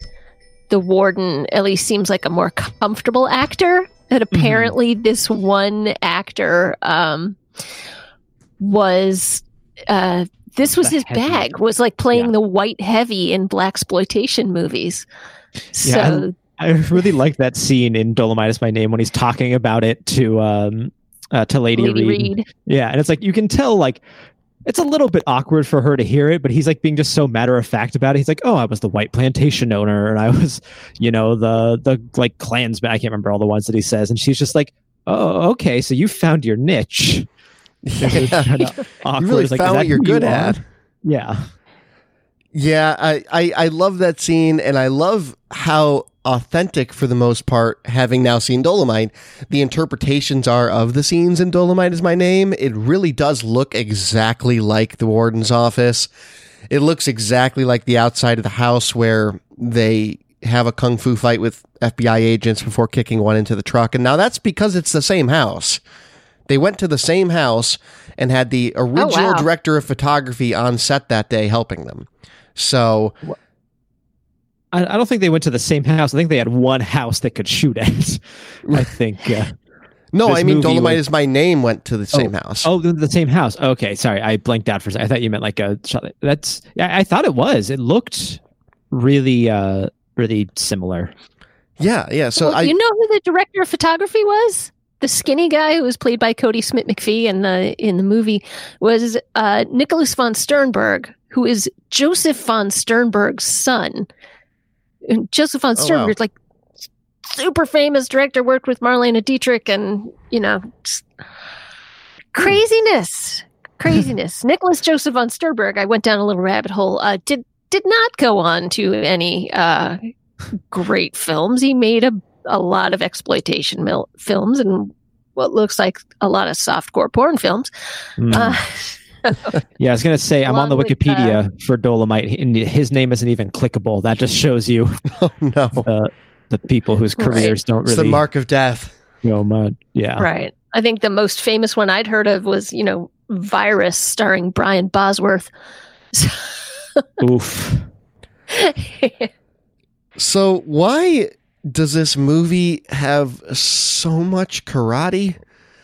the warden at least seems like a more comfortable actor. That mm-hmm. apparently mm-hmm. this one actor um, was uh, this was the his heavy. bag was like playing yeah. the white heavy in black exploitation movies. So yeah, I, I really like that scene in Dolemite is my name when he's talking about it to um, uh, to Lady, Lady Reed. Reed. Yeah, and it's like you can tell like it's a little bit awkward for her to hear it, but he's like being just so matter of fact about it. He's like, "Oh, I was the white plantation owner, and I was, you know, the the like Klansman. I can't remember all the ones that he says." And she's just like, "Oh, okay, so you found your niche." Yeah. You really like, found what you're good you at. Yeah. Yeah, I, I I love that scene, and I love how authentic for the most part, having now seen Dolemite. The interpretations are of the scenes in Dolemite is my name. It really does look exactly like the warden's office. It looks exactly like the outside of the house where they have a kung fu fight with FBI agents before kicking one into the truck. And now that's because it's the same house. They went to the same house and had the original oh, wow. director of photography on set that day helping them. So I, I don't think they went to the same house. I think they had one house they could shoot at. I think. Uh, No, I mean Dolemite was- is my name went to the same house. oh, the, the same house. Okay, sorry, I blanked out for a second. I thought you meant like a shot. That's. Yeah, I thought it was. It looked really, uh really similar. Yeah, yeah. So well, I you know who the director of photography was? The skinny guy who was played by Kodi Smit-McPhee in the in the movie was uh, Nicholas von Sternberg, who is Josef von Sternberg's son. Josef von Oh, wow. Sternberg, like super famous director, worked with Marlene Dietrich, and you know, craziness, craziness. Nicholas Josef von Sternberg. I went down a little rabbit hole. Uh, did did not go on to any uh, great films. He made a, a lot of exploitation mil- films and what looks like a lot of softcore porn films. Hmm. Uh, yeah, I was gonna say I'm on the along with, Wikipedia for Dolemite, and his name isn't even clickable. That just shows you oh no, uh, the people whose Right. careers don't it's the mark of death. go much. Yeah. right. I think the most famous one I'd heard of was, you know, Virus starring Brian Bosworth. Oof. So why does this movie have so much karate?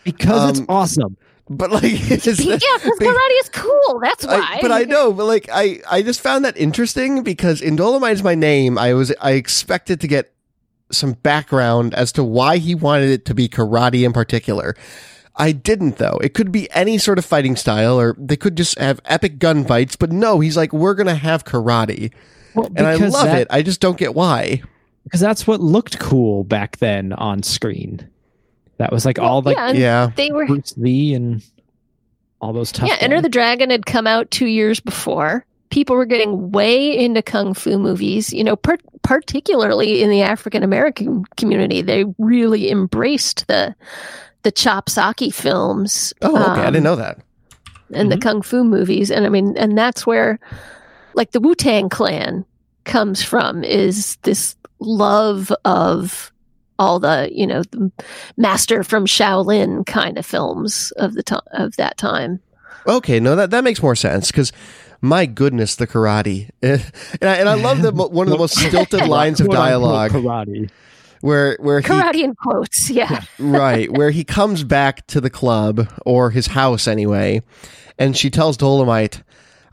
Because it's Um, awesome. But like, it's, yeah, because karate is cool. That's why. I, but I know, but like, I I just found that interesting because in Dolemite is my name. I was I expected to get some background as to why he wanted it to be karate in particular. I didn't though. It could be any sort of fighting style, or they could just have epic gunfights. But no, he's like, we're gonna have karate, Well, and I love that- it. I just don't get why. because that's what looked cool back then on screen. That was like all like yeah, Yeah, they were Bruce Lee and all those tough. Yeah, Enter the Dragon had come out two years before. People were getting way into kung fu movies, you know, per- particularly in the African American community. They really embraced the the chopsocky films. Oh, okay. I um, didn't know that. and the Mhm. kung fu movies and i mean and that's where like the wu-tang clan comes from is this love of all the you know the master from shaolin kind of films of the time of that time Okay, no, that that makes more sense because. My goodness, the karate, and I, and I love the one of the most stilted lines of dialogue Karate. where where he karate in quotes yeah right where he comes back to the club or his house anyway and she tells dolemite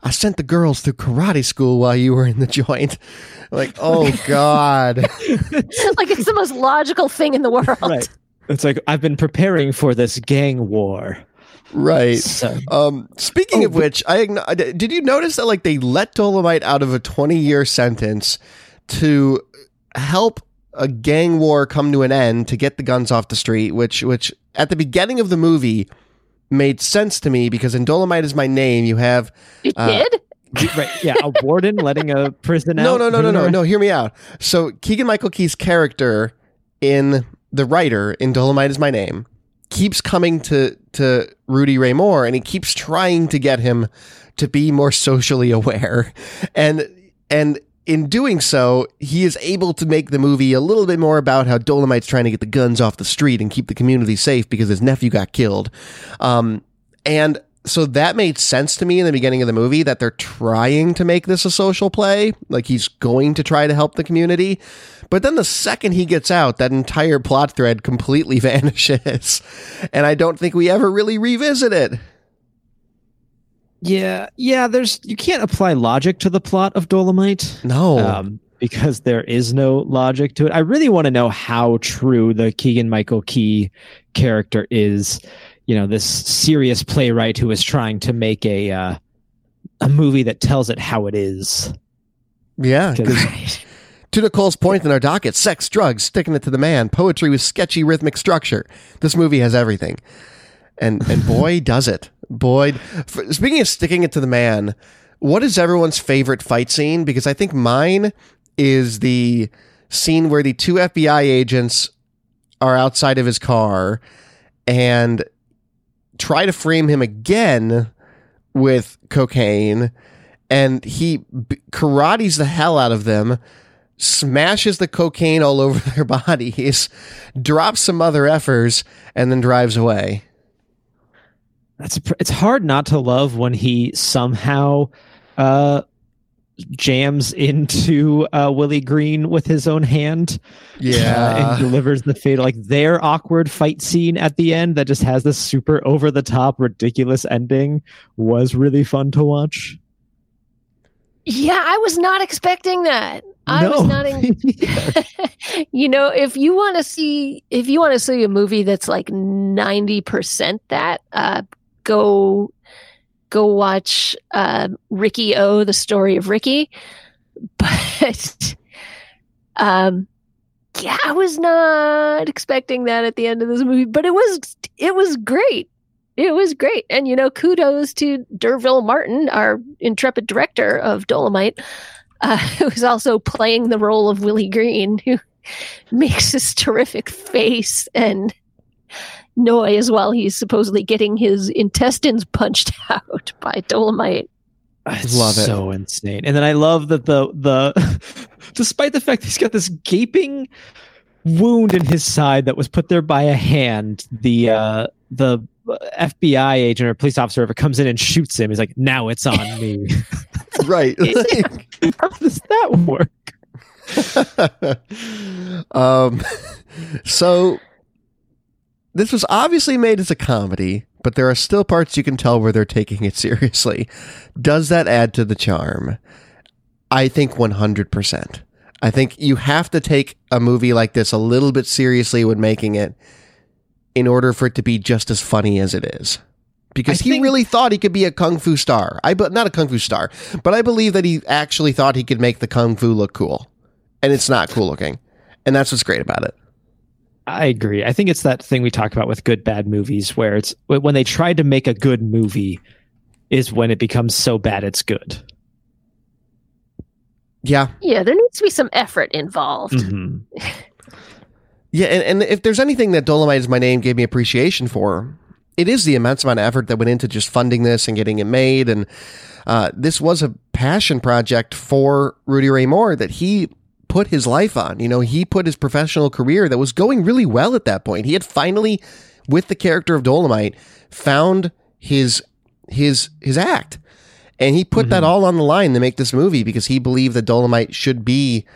i sent the girls through karate school while you were in the joint like oh god like it's the most logical thing in the world Right. It's like I've been preparing for this gang war. right So, um speaking Oh, of which i did you notice that like they let dolemite out of a 20 year sentence to help a gang war come to an end to get the guns off the street which which at the beginning of the movie made sense to me because in dolemite is my name you have it Uh, did right, yeah, a warden letting a prison No, out. no, no, no, no, prisoner- no. Hear me out. So Keegan Michael Key's character in the writer in Dolemite is my name keeps coming to to Rudy Ray Moore, and he keeps trying to get him to be more socially aware, and and in doing so, he is able to make the movie a little bit more about how Dolemite's trying to get the guns off the street and keep the community safe because his nephew got killed. Um, and so that made sense to me in the beginning of the movie that they're trying to make this a social play. Like he's going to try to help the community. But then the second he gets out, that entire plot thread completely vanishes. And I don't think we ever really revisit it. Yeah, yeah. There's you can't apply logic to the plot of Dolemite. No. um, because there is no logic to it. I really want to know how true the Keegan Michael Key character is. You know, this serious playwright who is trying to make a uh, a movie that tells it how it is. Yeah. to Nicole's point in our docket, sex, drugs, sticking it to the man, poetry with sketchy rhythmic structure. This movie has everything. And and boy does it. Boy, f- speaking of sticking it to the man, what is everyone's favorite fight scene? Because I think mine is the scene where the two FBI agents are outside of his car and try to frame him again with cocaine and he karates the hell out of them smashes the cocaine all over their bodies drops some other effers and then drives away That's pr- it's hard not to love when he somehow uh jams into uh, Willie Green with his own hand. Yeah. and delivers the fate like their awkward fight scene at the end that just has this super over the top ridiculous ending was really fun to watch. Yeah, I was not expecting that. I was not in, you know, if you want to see if you want to see a movie that's like 90% that, uh go go watch uh Riki-Oh, the story of Ricky. But um yeah, I was not expecting that at the end of this movie, but it was it was great. It was great. And you know, kudos to D'Urville Martin, our intrepid director of Dolemite, uh, who's also playing the role of Willie Green, who makes this terrific face and noise while he's supposedly getting his intestines punched out by Dolemite. I Love it. so insane. And then I love that the the despite the fact he's got this gaping wound in his side that was put there by a hand, the uh the FBI agent or police officer ever comes in and shoots him. He's like, now it's on me. right. How does that work? um, so this was obviously made as a comedy, but there are still parts you can tell where they're taking it seriously. Does that add to the charm? I think 100%. I think you have to take a movie like this a little bit seriously when making it in order for it to be just as funny as it is. Because I he think- really thought he could be a kung fu star. I but not a kung fu star, but I believe that he actually thought he could make the kung fu look cool. And it's not cool looking. And that's what's great about it. I agree. I think it's that thing we talk about with good bad movies where it's when they try to make a good movie is when it becomes so bad it's good. Yeah. Yeah, there needs to be some effort involved. Mhm. Yeah, and, and if there's anything that Dolemite is my name gave me appreciation for, it is the immense amount of effort that went into just funding this and getting it made. And uh, this was a passion project for Rudy Ray Moore that he put his life on. You know, he put his professional career that was going really well at that point. He had finally, with the character of Dolemite, found his his his act. And he put that all on the line to make this movie because he believed that Dolemite should be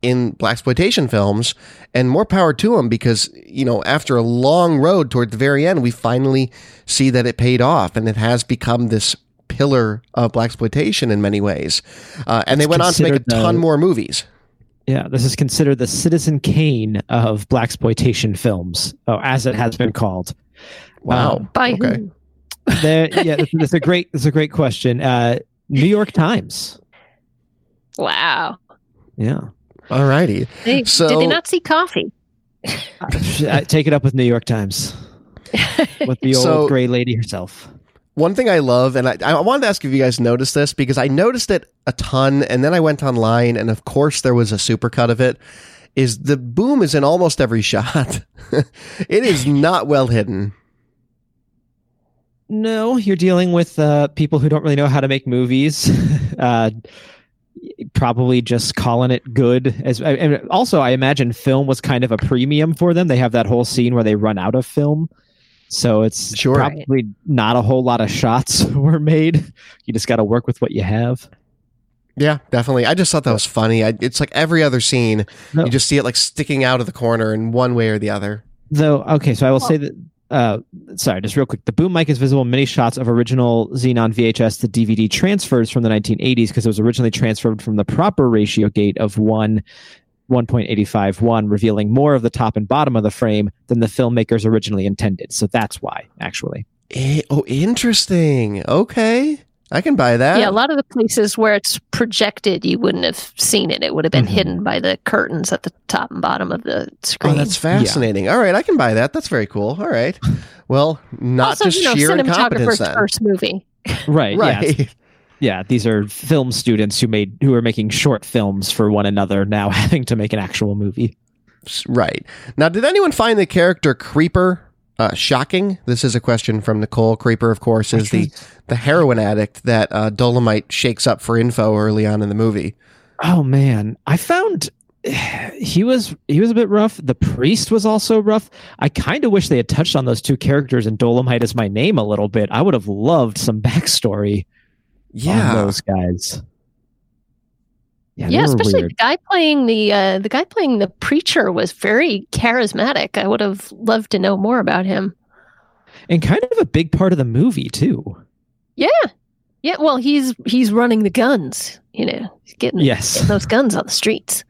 in black exploitation films and more power to him because you know after a long road toward the very end we finally see that it paid off and it has become this pillar of black exploitation in many ways uh, and they went on to make a ton the- more movies Yeah, this is considered the Citizen Kane of black exploitation films, oh, as it has been called. wow Um, By Okay. whom? There, yeah, this, this a great, this is a great question. Uh, New York Times. Wow. Yeah, alrighty They, So- did they not see Coffy? I take it up with New York Times with the old So- gray lady herself. One thing I love, and I, I wanted to ask if you guys noticed this because I noticed it a ton, and then I went online, and of course there was a supercut of it. Is the boom is in almost every shot. it is not well hidden. No, you're dealing with uh, people who don't really know how to make movies. uh, probably just calling it good. As and also, I imagine film was kind of a premium for them. They have that whole scene where they run out of film, so it's Sure. probably not a whole lot of shots were made. You just got to work with what you have. Yeah, definitely. I just thought that was funny. I, it's like every other scene, No. you just see it like sticking out of the corner in one way or the other. Though, okay, so I will say that. Uh, sorry, just real quick. The boom mic is visible in many shots of original Xenon VHS to DVD transfers from the 1980s because it was originally transferred from the proper ratio gate of one. 1.851 revealing more of the top and bottom of the frame than the filmmakers originally intended so that's why actually Eh, oh, interesting. Okay, I can buy that. yeah, a lot of the places where it's projected, you wouldn't have seen it. It would have been Mhm. hidden by the curtains at the top and bottom of the screen. oh, that's fascinating. All right, I can buy that. That's very cool. All right. Well, not also, just you know, sheer incompetence cinematographer's then. first movie. right Right. yeah these are film students who made who are making short films for one another now having to make an actual movie Right. Now, did anyone find the character Creeper uh, shocking? This is a question from Nicole. Creeper, of course, is the, the heroin addict that uh, Dolemite shakes up for info early on in the movie. Oh man, I found he was he was a bit rough. The priest was also rough. I kind of wish they had touched on those two characters in Dolemite as my name a little bit. I would have loved some backstory Yeah. those guys. Yeah, Yeah, especially weird. the guy playing the uh, the guy playing the preacher was very charismatic. I would have loved to know more about him. and kind of a big part of the movie too. Yeah, yeah. Well, he's he's running the guns. You know, he's getting, Yes. getting those guns on the streets.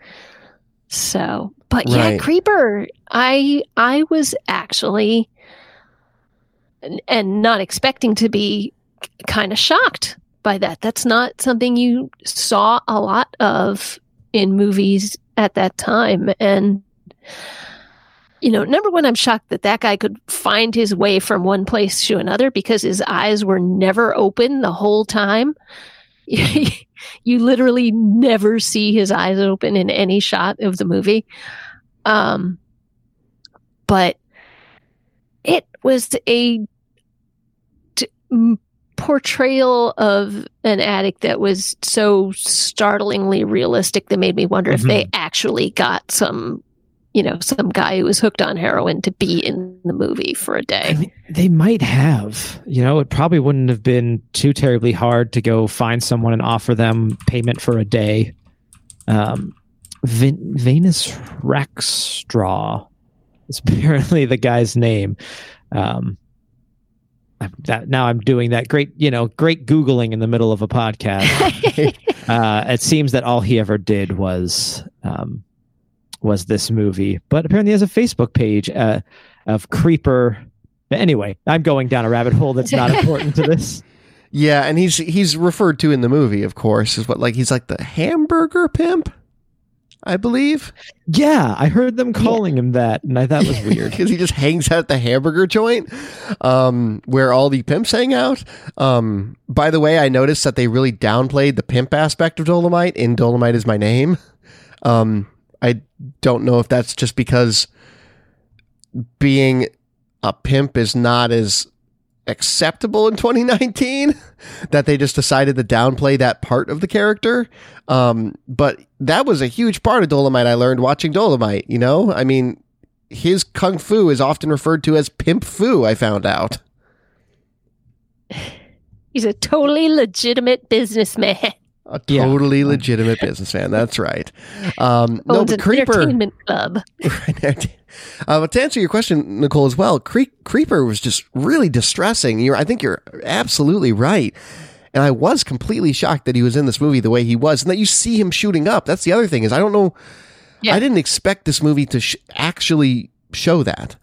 So, but yeah, Right. Creeper. I I was actually and, and not expecting to be kind of shocked by that. That's not something you saw a lot of in movies at that time, and you know, number one, I'm shocked that that guy could find his way from one place to another because his eyes were never open the whole time. you literally never see his eyes open in any shot of the movie. Um, but it was a portrayal of an addict that was so startlingly realistic that made me wonder if they actually got some you know, some guy who was hooked on heroin to be in the movie for a day. mean, they might have. You know, it probably wouldn't have been too terribly hard to go find someone and offer them payment for a day. Um, Vin- Vainus Rackstraw is apparently the guy's name. Um, that, now I'm doing that great, you know, great googling in the middle of a podcast. uh, it seems that all he ever did was um, was this movie, but apparently he has a Facebook page uh, of Creeper. Anyway, I'm going down a rabbit hole that's not important to this. Yeah, and he's he's referred to in the movie, of course, is what like he's like the hamburger pimp, I believe, Yeah, I heard them calling him that, and I thought it was weird. because he just hangs out at the hamburger joint, um, where all the pimps hang out. Um, by the way, I noticed that they really downplayed the pimp aspect of Dolemite in Dolemite is my name. Um, I don't know if that's just because being a pimp is not as acceptable in 2019 that they just decided to downplay that part of the character. Um, but that was a huge part of Dolemite I learned watching Dolemite, you know? I mean, his kung fu is often referred to as pimp fu, I found out. He's a totally legitimate businessman. A Yeah. totally legitimate businessman. That's right. Um, no, but Creeper. entertainment club. Right. Uh, but to answer your question, Nicole, as well, Cre- Creeper was just really distressing. You're, I think you're absolutely right. And I was completely shocked that he was in this movie the way he was, and that you see him shooting up. That's the other thing is I don't know. Yeah. I didn't expect this movie to sh- actually show that.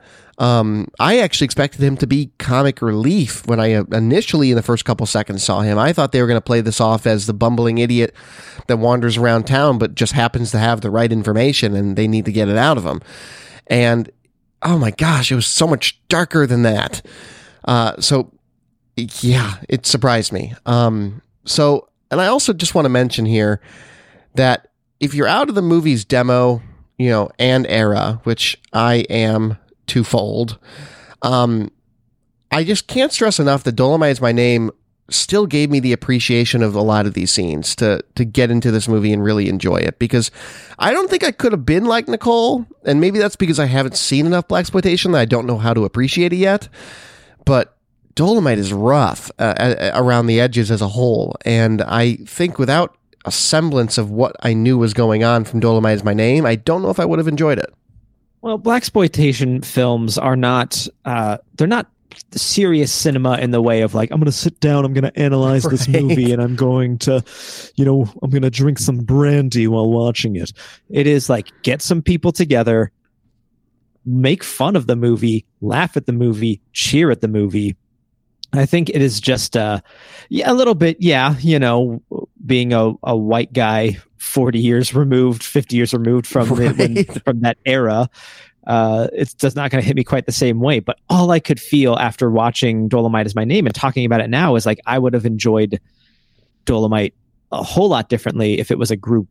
Um, I actually expected him to be comic relief when I uh, initially, in the first couple seconds, saw him. I thought they were going to play this off as the bumbling idiot that wanders around town, but just happens to have the right information, and they need to get it out of him. And oh my gosh, it was so much darker than that. Uh, so yeah, it surprised me. Um, so, and I also just want to mention here that if you're out of the movie's demo, you know, and era, which I am twofold, um, I just can't stress enough that Dolemite is my name still gave me the appreciation of a lot of these scenes to to get into this movie and really enjoy it because I don't think I could have been like Nicole and maybe that's because I haven't seen enough black exploitation that I don't know how to appreciate it yet but Dolemite is rough uh, around the edges as a whole and I think without a semblance of what I knew was going on from Dolemite is my name I don't know if I would have enjoyed it Well, black exploitation films are not uh, they're not serious cinema in the way of like I'm going to sit down, I'm going to analyze this movie, and I'm going to, you know, I'm going to drink some brandy while watching it. It is like get some people together, make fun of the movie, laugh at the movie, cheer at the movie. I think it is just uh yeah, a little bit, yeah, you know, being a, a white guy 40 years removed, 50 years removed from the, when- from that era. Uh, it's just not going to hit me quite the same way. But all I could feel after watching Dolemite is my name and talking about it now is like I would have enjoyed Dolemite a whole lot differently if it was a group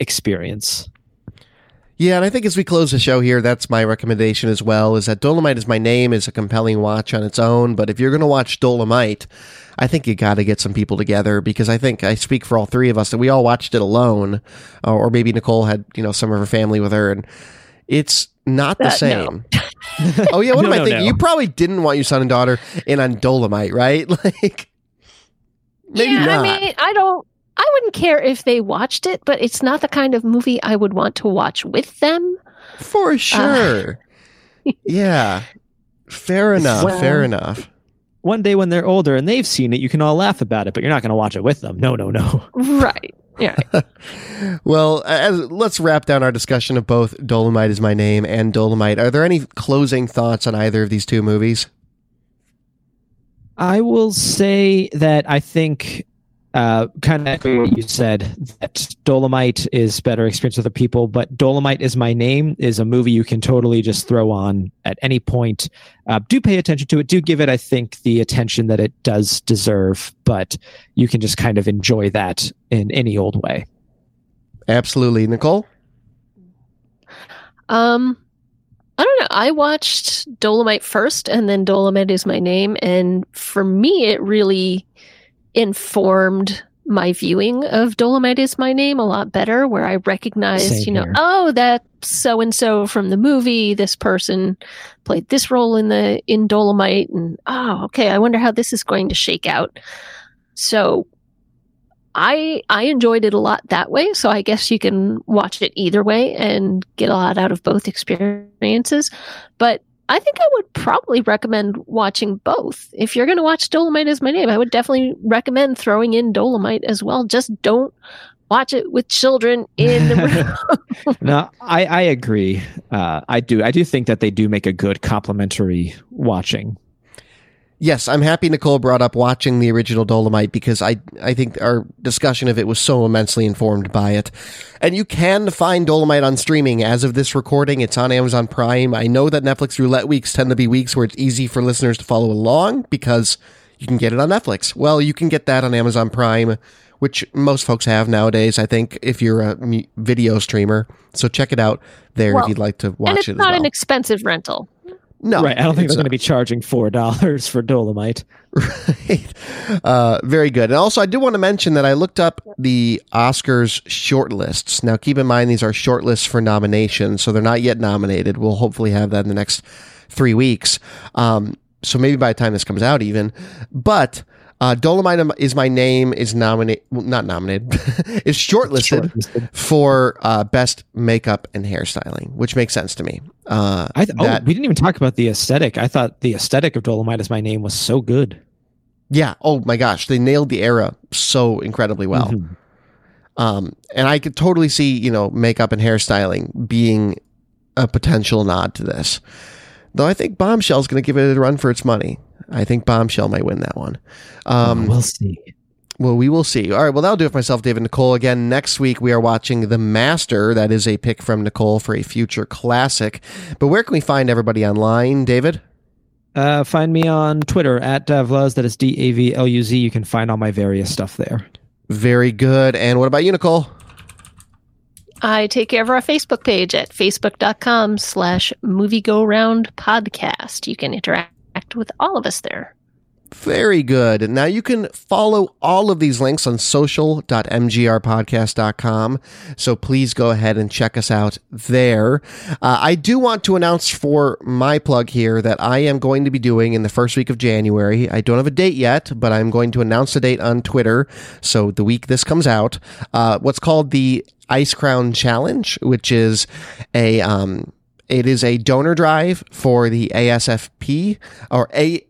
experience. Yeah, and I think as we close the show here, that's my recommendation as well. Is that Dolemite is my name is a compelling watch on its own, but if you're going to watch Dolemite, I think you got to get some people together because I think I speak for all three of us that we all watched it alone, uh, or maybe Nicole had you know some of her family with her, and it's not the Uh, no. same. oh yeah, what No, am I no, thinking? no. You probably didn't want your son and daughter in on Dolemite, right? Like maybe yeah, not. I mean, I don't. I wouldn't care if they watched it, but it's not the kind of movie I would want to watch with them. For uh, sure. yeah. Fair enough. Well- fair enough. One day when they're older and they've seen it, you can all laugh about it, but you're not going to watch it with them. No, no, no. Right. Yeah. Well, as, let's wrap down our discussion of both Dolemite is My Name and Dolemite. Are there any closing thoughts on either of these two movies? I will say that I think, uh, kind of echoing what you said, that Dolemite is better experience with the people, but Dolemite is my name is a movie you can totally just throw on at any point. Uh, do pay attention to it. Do give it, I think, the attention that it does deserve, but you can just kind of enjoy that in any old way. Absolutely. Nicole? Um, I don't know. I watched Dolemite first, and then Dolemite is my name, and for me, it really informed my viewing of Dolemite is my name a lot better. Where I recognized, Same you know, here. oh, that so and so from the movie. This person played this role in the in Dolemite, and oh, okay. I wonder how this is going to shake out. So I I enjoyed it a lot that way, so I guess you can watch it either way and get a lot out of both experiences. But I think I would probably recommend watching both. If you're going to watch Dolemite is my name, I would definitely recommend throwing in Dolemite as well. Just don't watch it with children in the room. no, I, I agree. Uh, I do. I do think that they do make a good complementary watching. Yes, I'm happy Nicole brought up watching the original Dolemite because I I think our discussion of it was so immensely informed by it. And you can find Dolemite on streaming as of this recording. It's on Amazon Prime. I know that Netflix roulette weeks tend to be weeks where it's easy for listeners to follow along because you can get it on Netflix. Well, you can get that on Amazon Prime, which most folks have nowadays, I think, if you're a video streamer. So check it out there Well, if you'd like to watch and it's it not well. an expensive rental. No, right. I don't think it's they're going to be charging four dollars for Dolemite. Right. Uh, very good. And also, I do want to mention that I looked up the Oscars shortlists. Now, keep in mind, these are shortlists for nominations, so they're not yet nominated. We'll hopefully have that in the next three weeks. Um, so maybe by the time this comes out, even. But uh, Dolemite is my name is nominated, well, not nominated, is shortlisted Shortlisted. for uh, best makeup and hairstyling, which makes sense to me. Uh, I th- that- oh, we didn't even talk about the aesthetic. I thought the aesthetic of Dolemite as my name was so good. yeah. Oh my gosh, they nailed the era so incredibly well. Mhm. Um, and I could totally see, you know, makeup and hairstyling being a potential nod to this. Though I think Bombshell's going to give it a run for its money. I think Bombshell might win that one. Um, we'll see. well, we will see. All right. Well, that'll do it for myself, David Nicole. Again, next week we are watching The Master. That is a pick from Nicole for a future classic. But where can we find everybody online, David? Uh, find me on Twitter at Davluz. That is D A V L U Z. You can find all my various stuff there. Very good. And what about you, Nicole? I take care of our Facebook page at facebook.com slash movie go round podcast. You can interact with all of us there. Very good. Now you can follow all of these links on social.mgrpodcast.com. So please go ahead and check us out there. Uh, I do want to announce for my plug here that I am going to be doing in the first week of January. I don't have a date yet, but I'm going to announce the date on Twitter. So the week this comes out, uh, what's called the Ice Crown Challenge, which is a, um, it is a donor drive for the ASFP or A.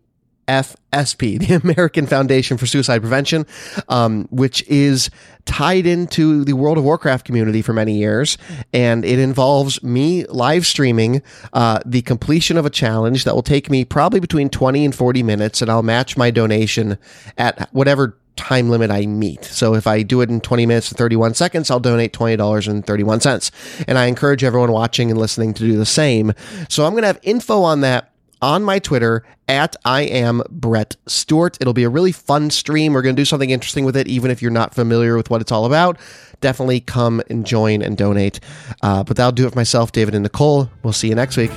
FSP, the American Foundation for Suicide Prevention, um, which is tied into the World of Warcraft community for many years. And it involves me live streaming uh, the completion of a challenge that will take me probably between 20 and 40 minutes. And I'll match my donation at whatever time limit I meet. So if I do it in 20 minutes and 31 seconds, I'll donate $20.31. And I encourage everyone watching and listening to do the same. So I'm going to have info on that on my Twitter at I am Brett Stewart. It'll be a really fun stream. We're going to do something interesting with it, even if you're not familiar with what it's all about. Definitely come and join and donate. Uh, but that'll do it for myself, David and Nicole. We'll see you next week.